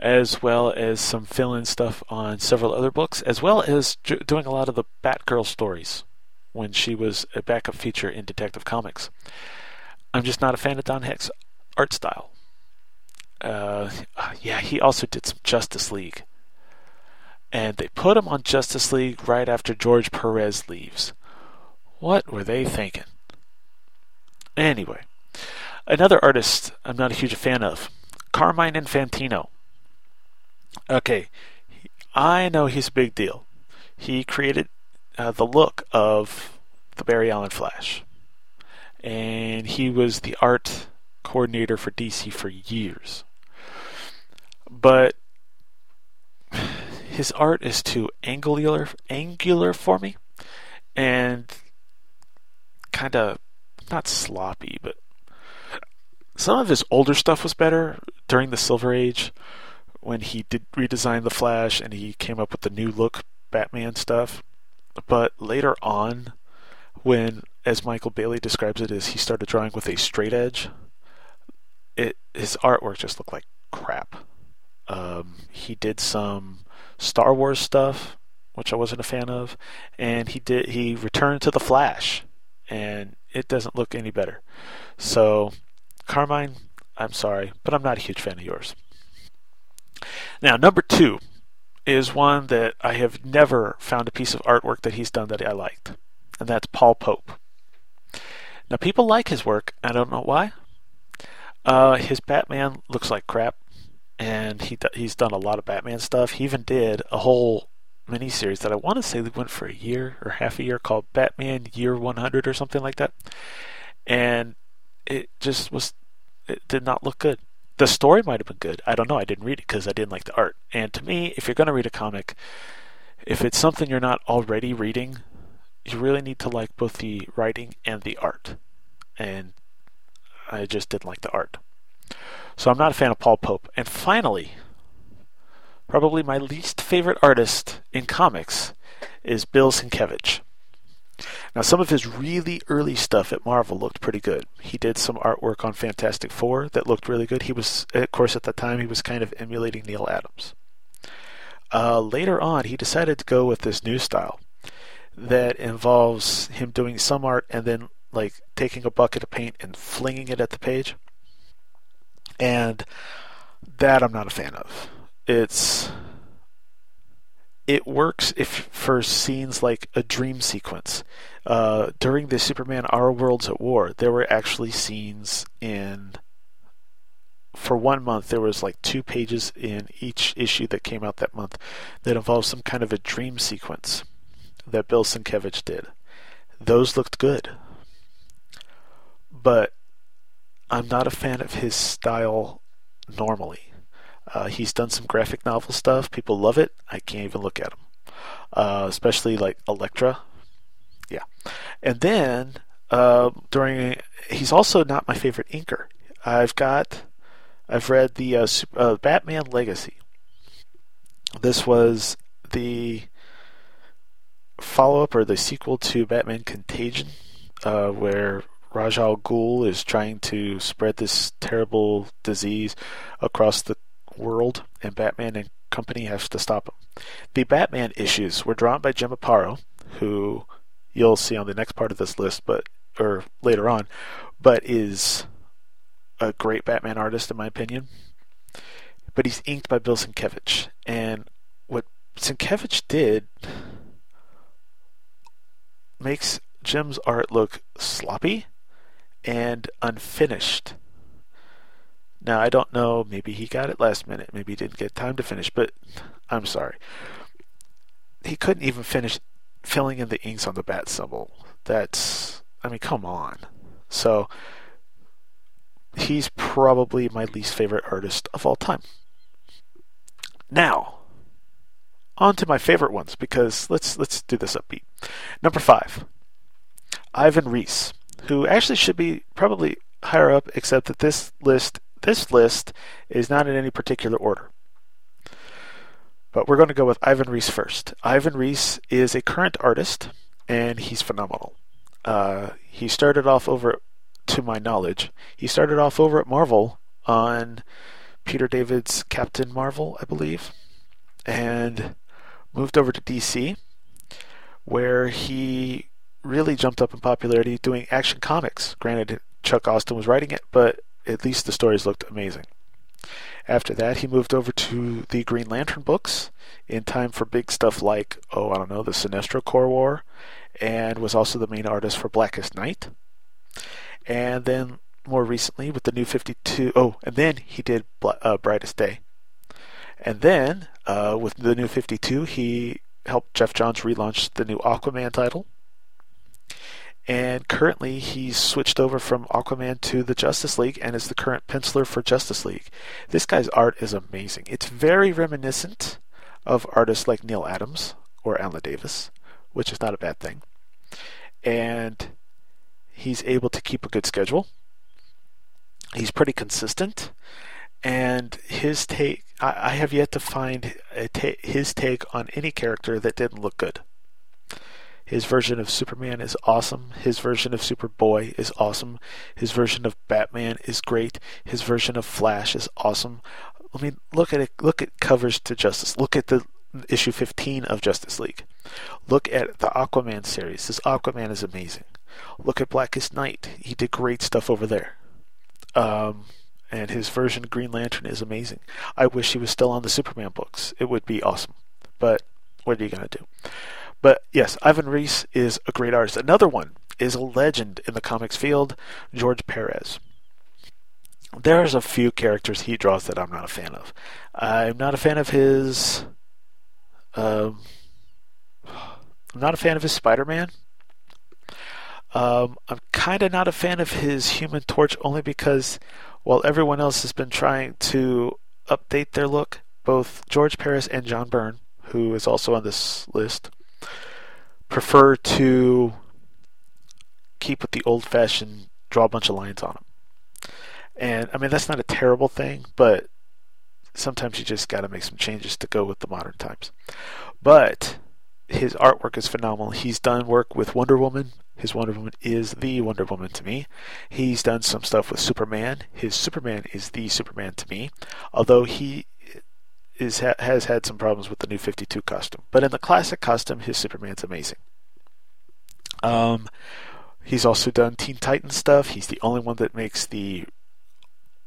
as well as some fill-in stuff on several other books, as well as doing a lot of the Batgirl stories when she was a backup feature in Detective Comics. I'm just not a fan of Don Heck's art style. Uh, yeah, he also did some Justice League. And they put him on Justice League right after George Perez leaves. What were they thinking? Anyway, another artist I'm not a huge fan of Carmine Infantino. Okay, I know he's a big deal. He created uh, the look of the Barry Allen Flash. And he was the art coordinator for DC for years. But his art is too angular angular for me and kind of not sloppy, but some of his older stuff was better during the Silver Age when he did redesign the Flash and he came up with the new look Batman stuff. But later on, when, as Michael Bailey describes it, is he started drawing with a straight edge, it his artwork just looked like crap. Um, he did some Star Wars stuff, which I wasn't a fan of, and he did he returned to the Flash, and it doesn't look any better. So, Carmine, I'm sorry, but I'm not a huge fan of yours. Now, number two is one that I have never found a piece of artwork that he's done that I liked, and that's Paul Pope. Now, people like his work. I don't know why. Uh, his Batman looks like crap, and he he's done a lot of Batman stuff. He even did a whole miniseries that I want to say that went for a year or half a year called Batman Year 100 or something like that, and it just was it did not look good. The story might have been good. I don't know. I didn't read it because I didn't like the art. And to me, if you're going to read a comic, if it's something you're not already reading, you really need to like both the writing and the art. And I just didn't like the art. So I'm not a fan of Paul Pope. And finally, probably my least favorite artist in comics is Bill Sienkiewicz. Now, some of his really early stuff at Marvel looked pretty good. He did some artwork on Fantastic Four that looked really good. He was, of course, at the time, he was kind of emulating Neal Adams. Uh, later on, he decided to go with this new style that involves him doing some art and then, like, taking a bucket of paint and flinging it at the page. And that I'm not a fan of. It's it works if for scenes like a dream sequence. Uh, during the Superman Our Worlds at War, there were actually scenes in. For one month, there was like two pages in each issue that came out that month that involved some kind of a dream sequence that Bill Sienkiewicz did. Those looked good. But I'm not a fan of his style normally. Uh, he's done some graphic novel stuff. People love it. I can't even look at him. Uh, especially like Elektra. Yeah. And then uh, during, he's also not my favorite inker. I've got, I've read the uh, Super, uh, Batman Legacy. This was the follow up or the sequel to Batman Contagion, uh, where Ra's al Ghul is trying to spread this terrible disease across the world, and Batman and company has to stop him. The Batman issues were drawn by Jim Aparo, who you'll see on the next part of this list, but or later on, but is a great Batman artist in my opinion. But he's inked by Bill Sienkiewicz, and what Sienkiewicz did makes Jim's art look sloppy and unfinished. Now, I don't know, maybe he got it last minute, maybe he didn't get time to finish, but I'm sorry. He couldn't even finish filling in the inks on the bat symbol. That's, I mean, come on. So, he's probably my least favorite artist of all time. Now, on to my favorite ones because let's let's do this upbeat. Number five, Ivan Reis, who actually should be probably higher up, except that this list this list is not in any particular order. But we're going to go with Ivan Reis first. Ivan Reis is a current artist, and he's phenomenal. Uh, he started off over, to my knowledge, he started off over at Marvel on Peter David's Captain Marvel, I believe, and moved over to DC, where he really jumped up in popularity doing action comics. Granted, Chuck Austen was writing it, but at least the stories looked amazing. After that, he moved over to the Green Lantern books in time for big stuff like, oh, I don't know, the Sinestro Corps War, and was also the main artist for Blackest Night. And then more recently with the new 52, oh, and then he did uh, Brightest Day. And then uh, with the new 52, he helped Geoff Johns relaunch the new Aquaman title. And currently, he's switched over from Aquaman to the Justice League and is the current penciler for Justice League. This guy's art is amazing. It's very reminiscent of artists like Neal Adams or Alan Davis, which is not a bad thing. And he's able to keep a good schedule. He's pretty consistent, and his take. I, I have yet to find ta- his take on any character that didn't look good. His version of Superman is awesome. His version of Superboy is awesome. His version of Batman is great. His version of Flash is awesome. I mean, look at it. Look at covers to Justice. Look at the issue 15 of Justice League. Look at the Aquaman series. This Aquaman is amazing. Look at Blackest Night. He did great stuff over there. Um, and his version of Green Lantern is amazing. I wish he was still on the Superman books. It would be awesome. But what are you going to do? But yes, Ivan Reis is a great artist. Another one is a legend in the comics field, George Perez. There's a few characters he draws that I'm not a fan of. I'm not a fan of his. Um, I'm not a fan of his Spider-Man. Um, I'm kind of not a fan of his Human Torch only because while everyone else has been trying to update their look, both George Perez and John Byrne, who is also on this list, prefer to keep with the old fashioned draw a bunch of lines on them. And I mean, that's not a terrible thing, but sometimes you just got to make some changes to go with the modern times. But his artwork is phenomenal. He's done work with Wonder Woman. His Wonder Woman is the Wonder Woman to me. He's done some stuff with Superman. His Superman is the Superman to me. Although he is has had some problems with the new 52 costume. But in the classic costume, his Superman's amazing. Um, he's also done Teen Titans stuff. He's the only one that makes the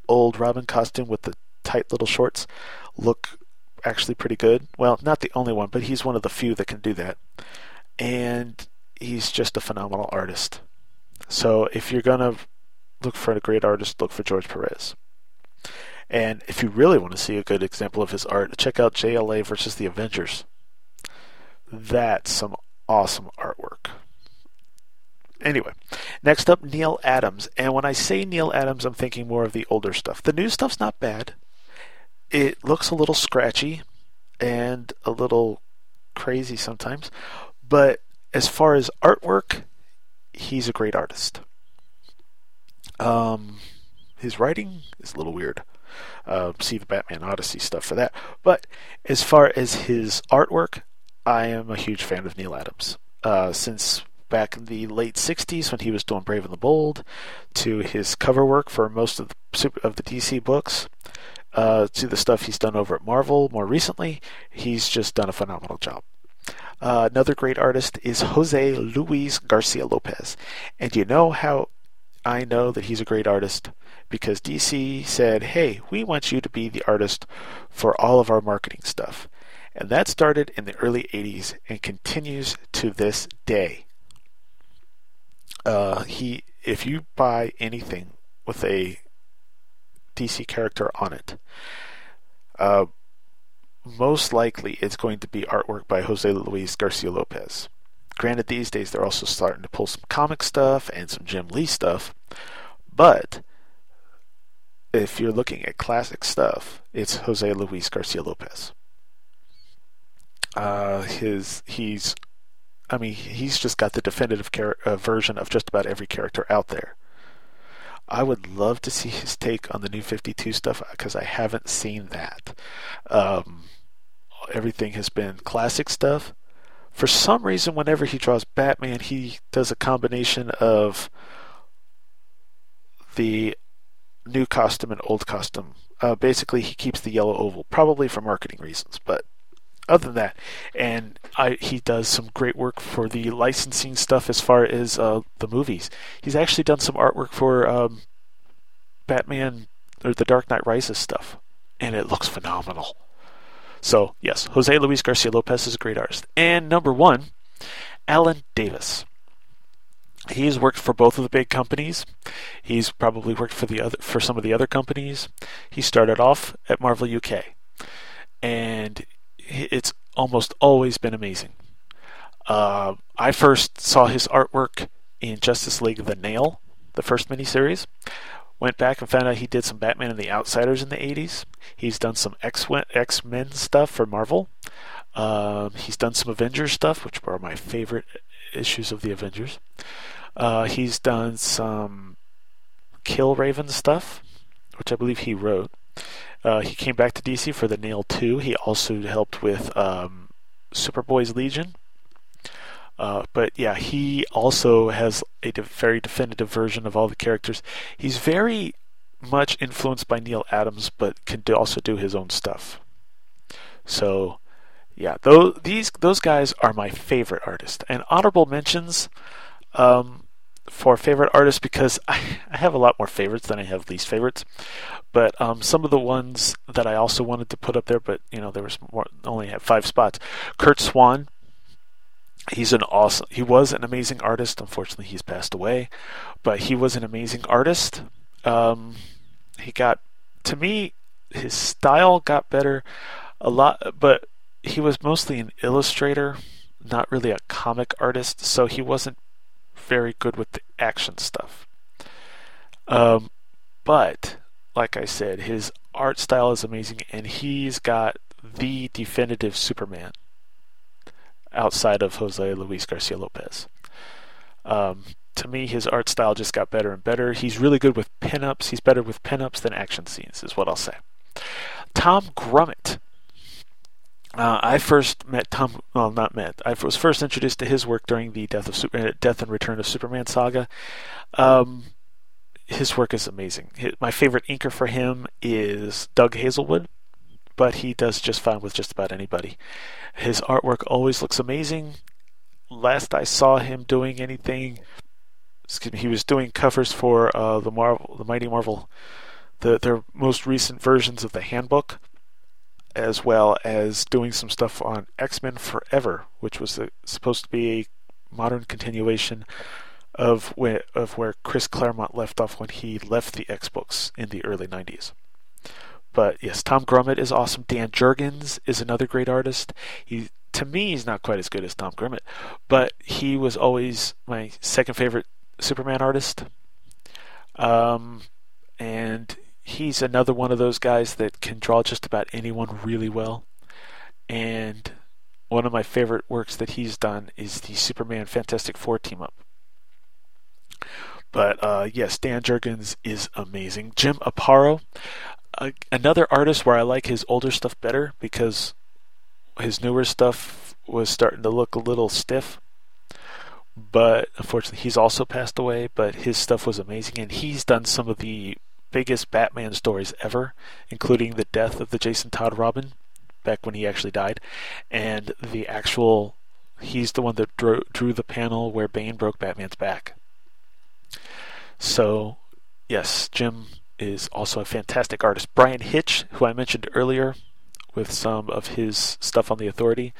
old Robin costume with the tight little shorts look actually pretty good. Well, not the only one, but he's one of the few that can do that. And he's just a phenomenal artist. So if you're going to look for a great artist, look for George Perez. And if you really want to see a good example of his art, check out JLA versus the Avengers. That's some awesome artwork. Anyway, next up, Neal Adams. And when I say Neal Adams, I'm thinking more of the older stuff. The new stuff's not bad. It looks a little scratchy and a little crazy sometimes. But as far as artwork, he's a great artist. Um, his writing is a little weird. Uh, see the Batman Odyssey stuff for that. But as far as his artwork, I am a huge fan of Neal Adams. Uh, since back in the late 60s when he was doing Brave and the Bold, to his cover work for most of the, of the DC books, uh, to the stuff he's done over at Marvel more recently, he's just done a phenomenal job. Uh, another great artist is Jose Luis Garcia Lopez. And you know how I know that he's a great artist? because DC said, hey, we want you to be the artist for all of our marketing stuff. And that started in the early 80s and continues to this day. Uh, he, if you buy anything with a DC character on it, uh, most likely it's going to be artwork by Jose Luis Garcia Lopez. Granted, these days they're also starting to pull some comic stuff and some Jim Lee stuff, but if you're looking at classic stuff, it's Jose Luis Garcia Lopez. Uh, his he's, I mean, he's just got the definitive char- uh, version of just about every character out there. I would love to see his take on the new 52 stuff because I haven't seen that. Um, everything has been classic stuff. For some reason, whenever he draws Batman, he does a combination of the new costume and old costume. Uh, basically, he keeps the yellow oval, probably for marketing reasons, but other than that, and I, he does some great work for the licensing stuff as far as uh, the movies. He's actually done some artwork for um, Batman or the Dark Knight Rises stuff, and it looks phenomenal. So yes, Jose Luis Garcia Lopez is a great artist. And number one, Alan Davis. He's worked for both of the big companies. He's probably worked for the other for some of the other companies. He started off at Marvel UK, and it's almost always been amazing. Uh, I first saw his artwork in Justice League: The Nail, the first miniseries. Went back and found out he did some Batman and the Outsiders in the 80s. He's done some X Men stuff for Marvel. Um, he's done some Avengers stuff, which were my favorite issues of the Avengers. Uh, he's done some Killraven stuff, which I believe he wrote. Uh, he came back to DC for the Nail 2. He also helped with um, Superboy's Legion. Uh, but yeah, he also has a de- very definitive version of all the characters. He's very much influenced by Neal Adams, but can do, also do his own stuff. So, yeah, those these those guys are my favorite artists. And honorable mentions um, for favorite artists because I, I have a lot more favorites than I have least favorites. But um, some of the ones that I also wanted to put up there, but you know there was more, only had five spots. Curt Swan, he's an awesome. He was an amazing artist. Unfortunately, he's passed away, but he was an amazing artist. Um, he got to me, his style got better a lot, but he was mostly an illustrator, not really a comic artist. So he wasn't very good with the action stuff. Um, but like I said, his art style is amazing, and he's got the definitive Superman outside of Jose Luis Garcia Lopez. Um, to me, his art style just got better and better. He's really good with pinups. He's better with pinups than action scenes, is what I'll say. Tom Grummett. Uh, I first met Tom. Well, not met. I was first introduced to his work during the Death of Super, uh, Death and Return of Superman saga. Um, his work is amazing. His, my favorite inker for him is Doug Hazlewood, but he does just fine with just about anybody. His artwork always looks amazing. Last I saw him doing anything, excuse me, he was doing covers for uh, the Marvel, the Mighty Marvel, the their most recent versions of the Handbook, as well as doing some stuff on X Men Forever, which was a, supposed to be a modern continuation of where of where Chris Claremont left off when he left the X books in the early '90s. But yes, Tom Grummett is awesome. Dan Jurgens is another great artist. He to me he's not quite as good as Tom Grummett, but he was always my second favorite Superman artist. Um, and he's another one of those guys that can draw just about anyone really well. And one of my favorite works that he's done is the Superman Fantastic Four team up. But uh, yes, Dan Jurgens is amazing. Jim Aparo, another artist where I like his older stuff better because his newer stuff was starting to look a little stiff. But unfortunately, he's also passed away. But his stuff was amazing, and he's done some of the biggest Batman stories ever, including the death of the Jason Todd Robin back when he actually died, and the actual. He's the one that drew, drew the panel where Bane broke Batman's back. So, yes, Jim is also a fantastic artist. Bryan Hitch, who I mentioned earlier with some of his stuff on the Authority,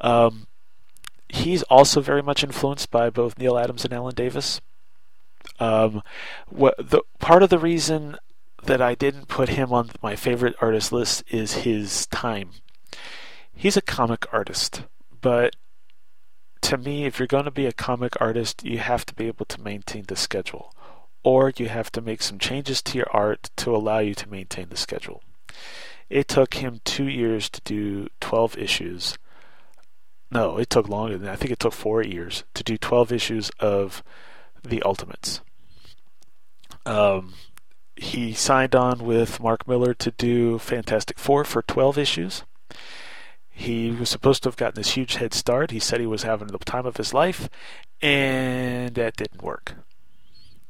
um, he's also very much influenced by both Neal Adams and Alan Davis. Um, what the part of the reason that I didn't put him on my favorite artist list is his time. He's a comic artist, but to me, if you're going to be a comic artist, you have to be able to maintain the schedule or you have to make some changes to your art to allow you to maintain the schedule. It took him two years to do 12 issues. No, it took longer than that. I think it took four years to do 12 issues of the Ultimates. Um, he signed on with Mark Millar to do Fantastic Four for 12 issues. He was supposed to have gotten this huge head start. He said he was having the time of his life, and that didn't work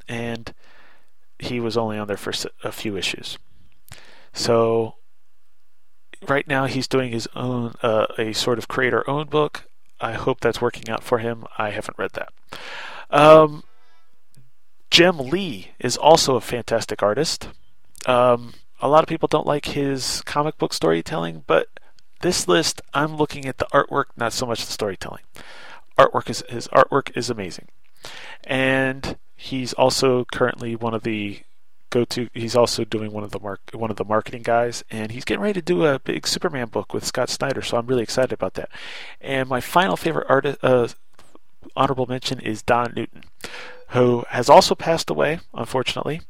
and he was only on there for a few issues. So right now he's doing his own uh, a sort of creator owned book. I hope that's working out for him. I haven't read that. Um, Jim Lee is also a fantastic artist. Um, a lot of people don't like his comic book storytelling, but this list I'm looking at the artwork, not so much the storytelling. Artwork is his artwork is amazing, and he's also currently one of the go to. He's also doing one of the mark one of the marketing guys, and he's getting ready to do a big Superman book with Scott Snyder. So I'm really excited about that. And my final favorite artist, uh, honorable mention, is Don Newton, who has also passed away, unfortunately.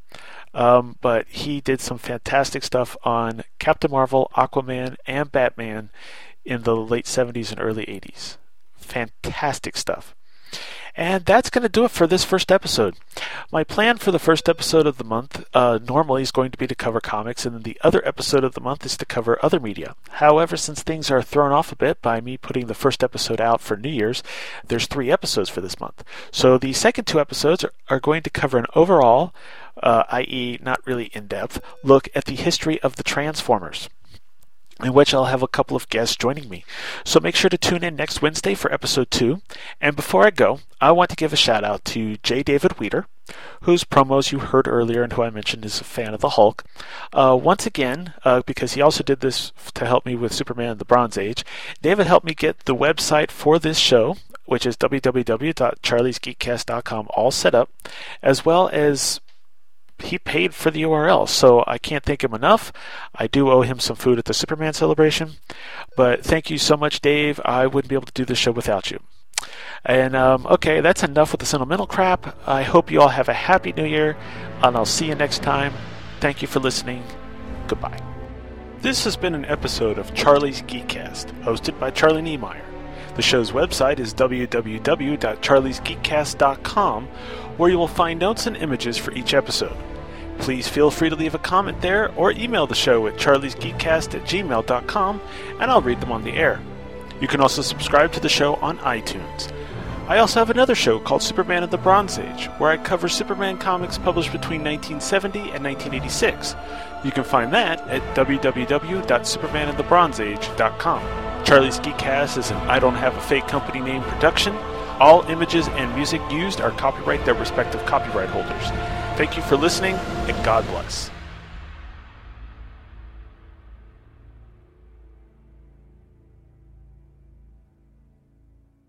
Um, but he did some fantastic stuff on Captain Marvel, Aquaman, and Batman in the late 70s and early 80s. Fantastic stuff. And that's going to do it for this first episode. My plan for the first episode of the month uh, normally is going to be to cover comics, and then the other episode of the month is to cover other media. However, since things are thrown off a bit by me putting the first episode out for New Year's, there's three episodes for this month. So the second two episodes are, are going to cover an overall, uh, i.e., not really in depth, look at the history of the Transformers in which I'll have a couple of guests joining me. So make sure to tune in next Wednesday for episode two. And before I go, I want to give a shout out to J. David Weter, whose promos you heard earlier and who I mentioned is a fan of the Hulk. Uh, once again, uh, because he also did this to help me with Superman in the Bronze Age, David helped me get the website for this show. Which is www.charliesgeekcast.com, all set up, as well as he paid for the URL, so I can't thank him enough. I do owe him some food at the Superman celebration, but thank you so much, Dave. I wouldn't be able to do this show without you. And um, okay, that's enough with the sentimental crap. I hope you all have a happy new year, and I'll see you next time. Thank you for listening. Goodbye. This has been an episode of Charlie's Geekcast, hosted by Charlie Niemeyer. The show's website is www.charliesgeekcast.com, where you will find notes and images for each episode. Please feel free to leave a comment there or email the show at charliesgeekcast at gmail.com and I'll read them on the air. You can also subscribe to the show on iTunes. I also have another show called Superman of the Bronze Age, where I cover Superman comics published between 1970 and 1986. You can find that at www.supermanofthebronzeage.com. Charlie's Geekcast is an I Don't Have a Fake Company Name production. All images and music used are copyright their respective copyright holders. Thank you for listening, and God bless.